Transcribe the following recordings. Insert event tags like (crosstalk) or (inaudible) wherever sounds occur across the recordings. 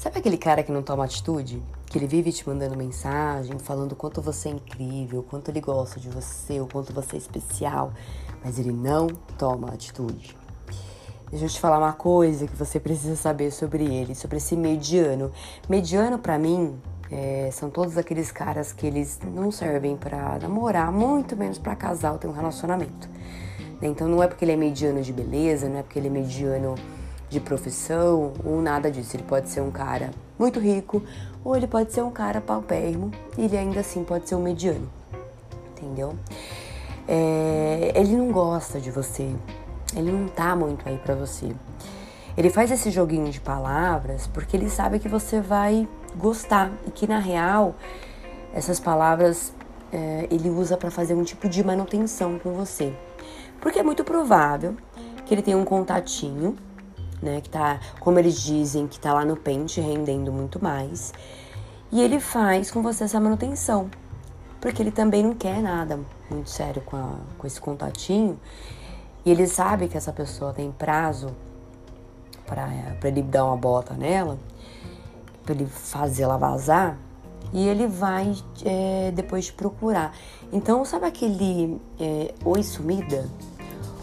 Sabe aquele cara que não toma atitude? Que ele vive te mandando mensagem, falando o quanto você é incrível, o quanto ele gosta de você, o quanto você é especial, mas ele não toma atitude. Deixa eu te falar uma coisa que você precisa saber sobre ele, sobre esse mediano. Mediano para mim é, são todos aqueles caras que eles não servem para namorar, muito menos para casar ou ter um relacionamento. Então não é porque ele é mediano de beleza, não é porque ele é mediano de profissão ou nada disso. Ele pode ser um cara muito rico ou ele pode ser um cara paupérrimo e ele ainda assim pode ser um mediano. Entendeu? É, ele não gosta de você. Ele não tá muito aí para você. Ele faz esse joguinho de palavras porque ele sabe que você vai gostar e que na real essas palavras é, ele usa para fazer um tipo de manutenção com você. Porque é muito provável que ele tenha um contatinho né? Que tá, como eles dizem, que tá lá no pente rendendo muito mais. E ele faz com você essa manutenção. Porque ele também não quer nada muito sério com, a, com esse contatinho. E ele sabe que essa pessoa tem prazo para ele dar uma bota nela, para ele fazer ela vazar. E ele vai é, depois procurar. Então, sabe aquele é, oi sumida?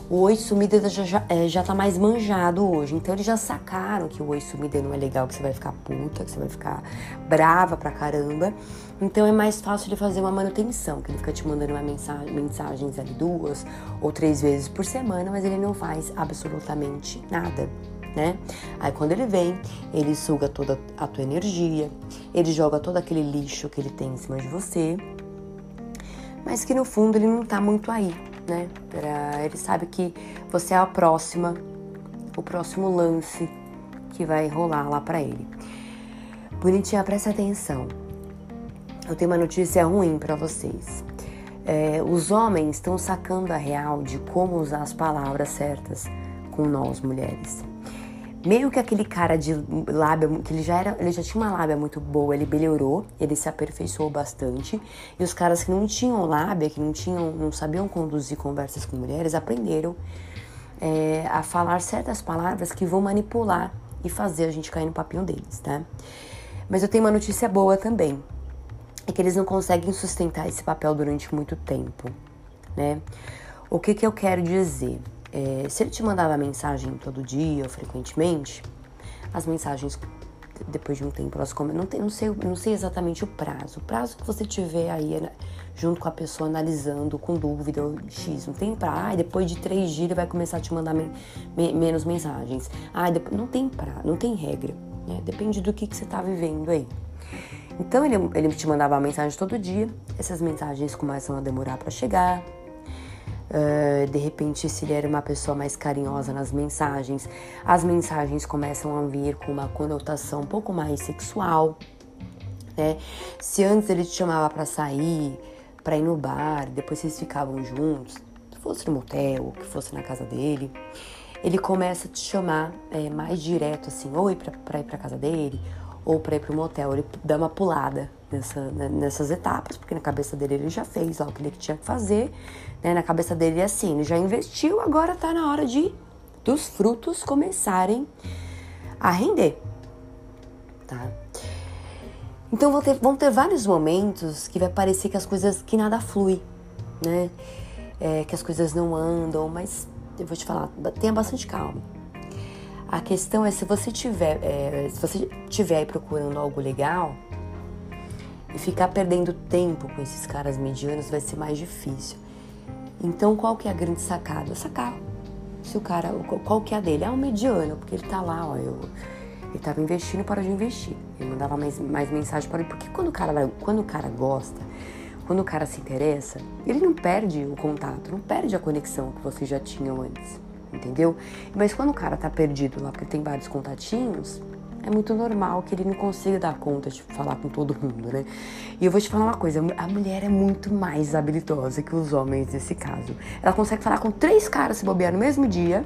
O oi sumida já, já, é, já tá mais manjado hoje. Então eles já sacaram que o oi sumida não é legal, que você vai ficar puta, que você vai ficar brava pra caramba. Então é mais fácil de fazer uma manutenção, que ele fica te mandando uma mensagem, mensagens ali duas ou três vezes por semana, mas ele não faz absolutamente nada. Né? Aí quando ele vem, ele suga toda a tua energia, ele joga todo aquele lixo que ele tem em cima de você, mas que no fundo ele não tá muito aí, né? Ele sabe que você é a próxima, o próximo lance que vai rolar lá para ele. Bonitinha, presta atenção. Eu tenho uma notícia ruim para vocês. É, os homens estão sacando a real de como usar as palavras certas com nós mulheres meio que aquele cara de lábia, que ele já era, ele já tinha uma lábia muito boa, ele melhorou, ele se aperfeiçoou bastante. E os caras que não tinham lábia, que não tinham, não sabiam conduzir conversas com mulheres, aprenderam é, a falar certas palavras que vão manipular e fazer a gente cair no papinho deles, tá? Mas eu tenho uma notícia boa também. É que eles não conseguem sustentar esse papel durante muito tempo, né? O que que eu quero dizer? É, se ele te mandava mensagem todo dia ou frequentemente, as mensagens depois de um tempo elas comem. Não, tem, não, sei, não sei exatamente o prazo. O prazo que você tiver aí né, junto com a pessoa analisando, com dúvida ou X. Não tem pra. Ah, depois de três dias ele vai começar a te mandar me, me, menos mensagens. Ah, depois, não tem pra, não tem regra. Né? Depende do que, que você tá vivendo aí. Então ele, ele te mandava mensagem todo dia. Essas mensagens começam a demorar para chegar. Uh, de repente, se ele era uma pessoa mais carinhosa nas mensagens, as mensagens começam a vir com uma conotação um pouco mais sexual, né? Se antes ele te chamava para sair, para ir no bar, depois vocês ficavam juntos, que fosse no motel, que fosse na casa dele, ele começa a te chamar é, mais direto, assim, ou ir para ir para casa dele, ou para ir para o motel. Ele dá uma pulada nessa, né, nessas etapas, porque na cabeça dele ele já fez o que ele tinha que fazer né? Na cabeça dele é assim, ele já investiu, agora tá na hora de dos frutos começarem a render, tá? Então vão ter, vão ter vários momentos que vai parecer que as coisas, que nada flui, né? É, que as coisas não andam, mas eu vou te falar, tenha bastante calma. A questão é se você tiver, é, se você tiver procurando algo legal e ficar perdendo tempo com esses caras medianos vai ser mais difícil. Então, qual que é a grande sacada? Sacar se o cara, qual que é a dele? É o mediano, porque ele tá lá, ó, eu, ele tava investindo para de investir. Ele mandava mais, mais mensagem para ele, porque quando o cara, quando o cara gosta, quando o cara se interessa, ele não perde o contato, não perde a conexão que vocês já tinham antes, entendeu? Mas quando o cara tá perdido lá, porque tem vários contatinhos, é muito normal que ele não consiga dar conta de falar com todo mundo, né? E eu vou te falar uma coisa: a mulher é muito mais habilidosa que os homens nesse caso. Ela consegue falar com três caras se bobear no mesmo dia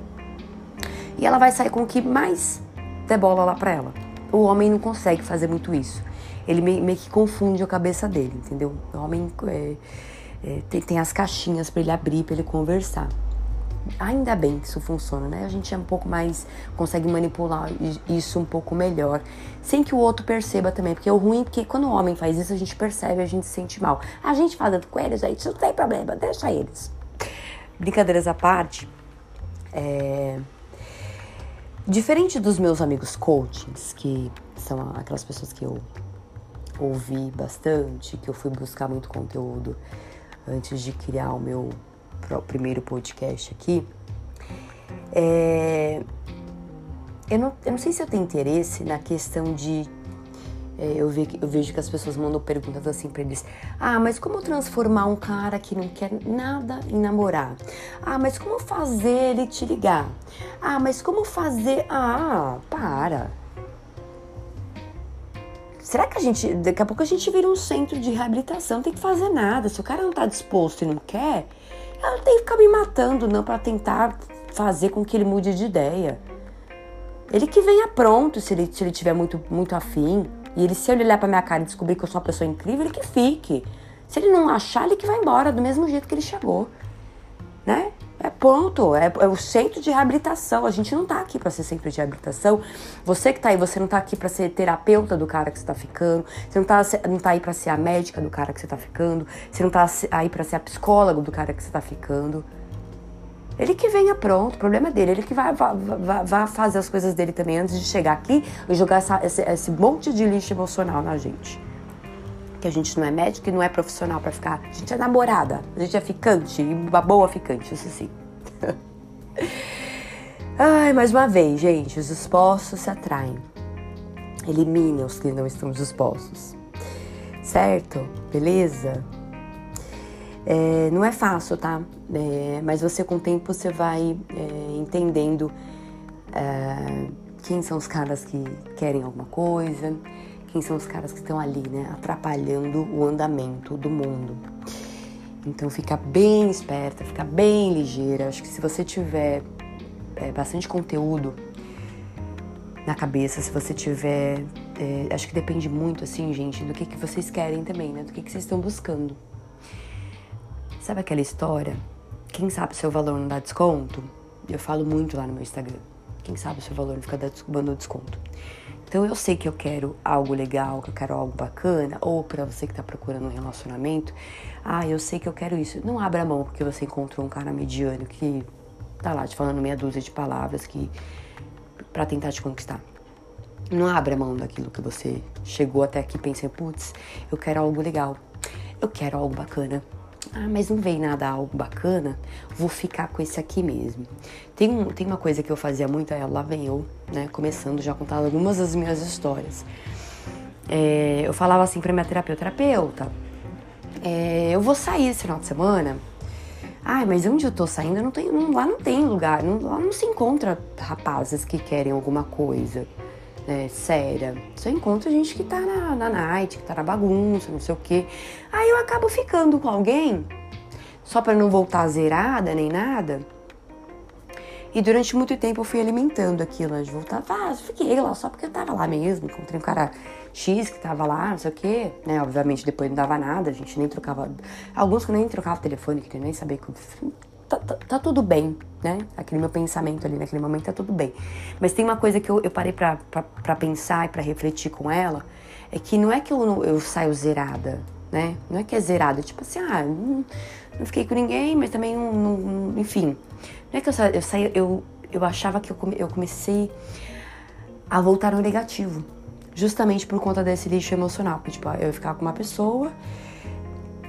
e ela vai sair com o que mais der bola lá pra ela. O homem não consegue fazer muito isso. Ele meio, que confunde a cabeça dele, entendeu? O homem é, é, tem, tem as caixinhas para ele abrir, para ele conversar. Ainda bem que isso funciona, né? A gente é um pouco mais. consegue manipular isso um pouco melhor, sem que o outro perceba também. Porque o ruim é que quando o homem faz isso, a gente percebe, a gente se sente mal. A gente fazendo com eles, gente, não tem problema, deixa eles. Brincadeiras à parte, é. Diferente dos meus amigos coachings, que são aquelas pessoas que eu ouvi bastante, que eu fui buscar muito conteúdo antes de criar o meu primeiro podcast aqui. É, eu, não, eu não sei se eu tenho interesse na questão de. É, eu vejo que as pessoas mandam perguntas assim pra eles: Ah, mas como transformar um cara que não quer nada em namorar? Ah, mas como fazer ele te ligar? Ah, mas como fazer. Ah, para. Será que a gente. Daqui a pouco a gente vira um centro de reabilitação, não tem que fazer nada. Se o cara não tá disposto e não quer, ela tem que ficar me matando, não, para tentar fazer com que ele mude de ideia. Ele que venha pronto, se ele, se ele tiver muito, muito afim. E ele, se ele olhar pra minha cara e descobrir que eu sou uma pessoa incrível, ele que fique. Se ele não achar, ele que vai embora, do mesmo jeito que ele chegou. Ponto, é, é, o centro de reabilitação. A gente não tá aqui para ser centro de reabilitação. Você que tá aí, você não tá aqui para ser terapeuta do cara que você tá ficando. Você não tá, não tá aí para ser a médica do cara que você tá ficando. Você não tá aí para ser a psicóloga do cara que você tá ficando. Ele que venha pronto, o problema é dele. Ele que vai, vai, vai, vai fazer as coisas dele também antes de chegar aqui e jogar essa, esse, esse monte de lixo emocional na gente que a gente não é médico e não é profissional para ficar. A gente é namorada, a gente é ficante, uma boa ficante, isso sim. (laughs) Ai, mais uma vez, gente, os dispostos se atraem. Eliminem os que não estão dispostos. Certo? Beleza? É, não é fácil, tá? É, mas você com o tempo você vai é, entendendo é, quem são os caras que querem alguma coisa, quem são os caras que estão ali, né, atrapalhando o andamento do mundo. Então fica bem esperta, fica bem ligeira. Acho que se você tiver é, bastante conteúdo na cabeça, se você tiver. É, acho que depende muito, assim, gente, do que, que vocês querem também, né? Do que, que vocês estão buscando. Sabe aquela história? Quem sabe seu valor não dá desconto? Eu falo muito lá no meu Instagram. Quem sabe seu valor não fica dando desconto. Então eu sei que eu quero algo legal, que eu quero algo bacana, ou para você que tá procurando um relacionamento, ah, eu sei que eu quero isso. Não abra mão porque você encontrou um cara mediano que tá lá te falando meia dúzia de palavras que para tentar te conquistar. Não abra mão daquilo que você chegou até aqui pensando, putz, eu quero algo legal. Eu quero algo bacana. Ah, mas não veio nada algo bacana, vou ficar com esse aqui mesmo. Tem, um, tem uma coisa que eu fazia muito, é, lá vem eu, né, começando já a contar algumas das minhas histórias. É, eu falava assim pra minha terapeuta, terapeuta, é, eu vou sair esse final de semana. Ai, mas onde eu tô saindo, não tem, não, lá não tem lugar, não, lá não se encontra rapazes que querem alguma coisa né, séria. Só encontro gente que tá na, na night, que tá na bagunça, não sei o quê. Aí eu acabo ficando com alguém, só para não voltar zerada nem nada. E durante muito tempo eu fui alimentando aquilo, né, de voltar, ah, fiquei lá só porque eu tava lá mesmo, encontrei um cara X que tava lá, não sei o quê, né, obviamente depois não dava nada, a gente nem trocava, alguns que nem trocava telefone, que nem saber tá, tá, tá, tudo bem, né? Aquele meu pensamento ali naquele momento tá tudo bem. Mas tem uma coisa que eu, eu parei pra, pensar e pra refletir com ela, é que não é que eu, eu saio zerada, né? Não é que é zerada, tipo assim, ah, não, não fiquei com ninguém, mas também não, não, enfim. Não é que eu saio, eu, saio, eu, eu achava que eu, come, eu comecei a voltar no negativo. Justamente por conta desse lixo emocional. Porque, tipo, eu ia ficar com uma pessoa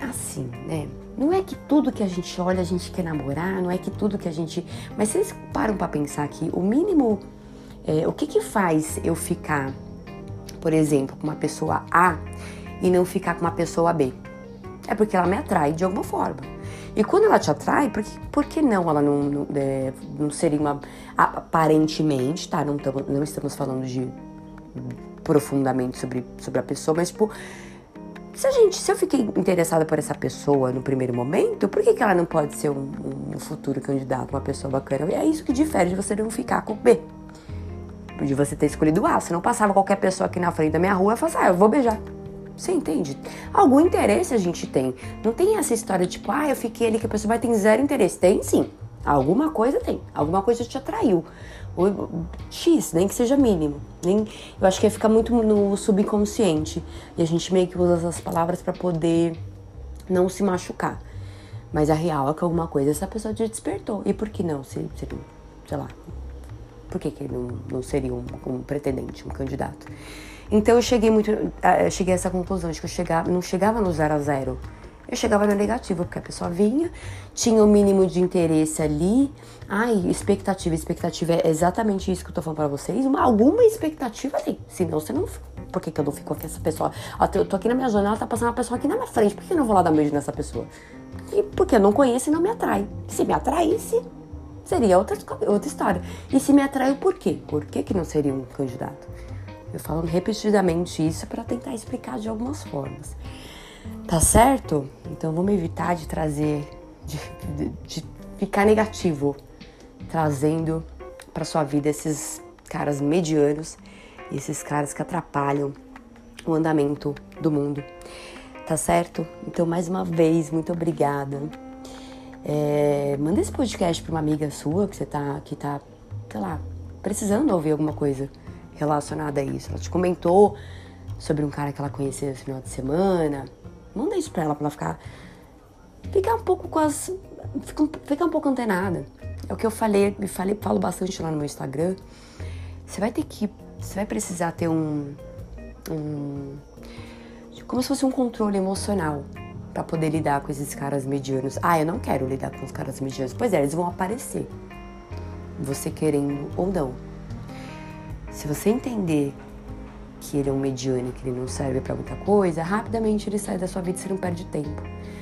assim, né? Não é que tudo que a gente olha a gente quer namorar, não é que tudo que a gente. Mas vocês param para pensar que o mínimo. É, o que que faz eu ficar, por exemplo, com uma pessoa A e não ficar com uma pessoa B? É porque ela me atrai de alguma forma. E quando ela te atrai, por que, por que não ela não, não, é, não seria uma. Aparentemente, tá? Não, tamo, não estamos falando de profundamente sobre, sobre a pessoa, mas tipo se a gente, se eu fiquei interessada por essa pessoa no primeiro momento, por que, que ela não pode ser um, um futuro candidato, uma pessoa bacana? E é isso que difere de você não ficar com B. De você ter escolhido A. Se não passava qualquer pessoa aqui na frente da minha rua, eu falava, ah, eu vou beijar. Você entende? Algum interesse a gente tem. Não tem essa história tipo, ah, eu fiquei ali que a pessoa vai ter zero interesse. Tem sim. Alguma coisa tem, alguma coisa te atraiu. X, nem que seja mínimo. Nem, eu acho que fica muito no subconsciente. E a gente meio que usa essas palavras para poder não se machucar. Mas a real é que alguma coisa essa pessoa te despertou. E por que não? Se, se, sei lá. Por que, que não, não seria um, um pretendente, um candidato? Então eu cheguei muito. Eu cheguei a essa conclusão de que eu chegava, não chegava no zero a zero eu chegava no negativo, porque a pessoa vinha, tinha o um mínimo de interesse ali. Ai, expectativa, expectativa é exatamente isso que eu tô falando pra vocês. Uma, alguma expectativa ali. Senão você não. Por que, que eu não fico com essa pessoa? Eu tô aqui na minha janela, tá passando uma pessoa aqui na minha frente. Por que eu não vou lá dar um beijo nessa pessoa? E porque eu não conheço e não me atrai. Se me atraísse, seria outra, outra história. E se me atraiu, por quê? Por que, que não seria um candidato? Eu falo repetidamente isso para tentar explicar de algumas formas. Tá certo? Então vamos evitar de trazer, de, de, ficar negativo, trazendo para sua vida esses caras medianos, esses caras que atrapalham o andamento do mundo. Tá certo? Então, mais uma vez, muito obrigada. É, manda esse podcast para uma amiga sua que você tá, que tá, sei lá, precisando ouvir alguma coisa relacionada a isso. Ela te comentou sobre um cara que ela conheceu no final de semana, Manda isso pra ela, pra ela ficar. Ficar um pouco com as. Ficar um pouco antenada. É o que eu falei, me falei, falo bastante lá no meu Instagram. Você vai ter que. Você vai precisar ter um. um como se fosse um controle emocional para poder lidar com esses caras medianos. Ah, eu não quero lidar com os caras medianos. Pois é, eles vão aparecer. Você querendo ou não. Se você entender que ele é um mediano, que ele não serve para muita coisa, rapidamente ele sai da sua vida e você não perde tempo.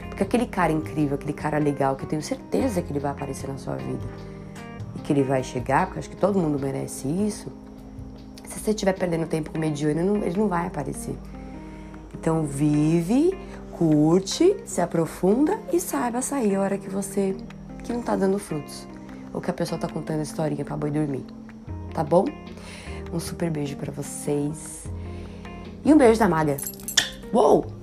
Porque aquele cara incrível, aquele cara legal, que eu tenho certeza que ele vai aparecer na sua vida e que ele vai chegar, porque acho que todo mundo merece isso. Se você estiver perdendo tempo com o mediano, ele não vai aparecer. Então vive, curte, se aprofunda e saiba sair a hora que você que não tá dando frutos. Ou que a pessoa tá contando historinha pra boi dormir. Tá bom? Um super beijo para vocês. E um beijo da Maga. Uou!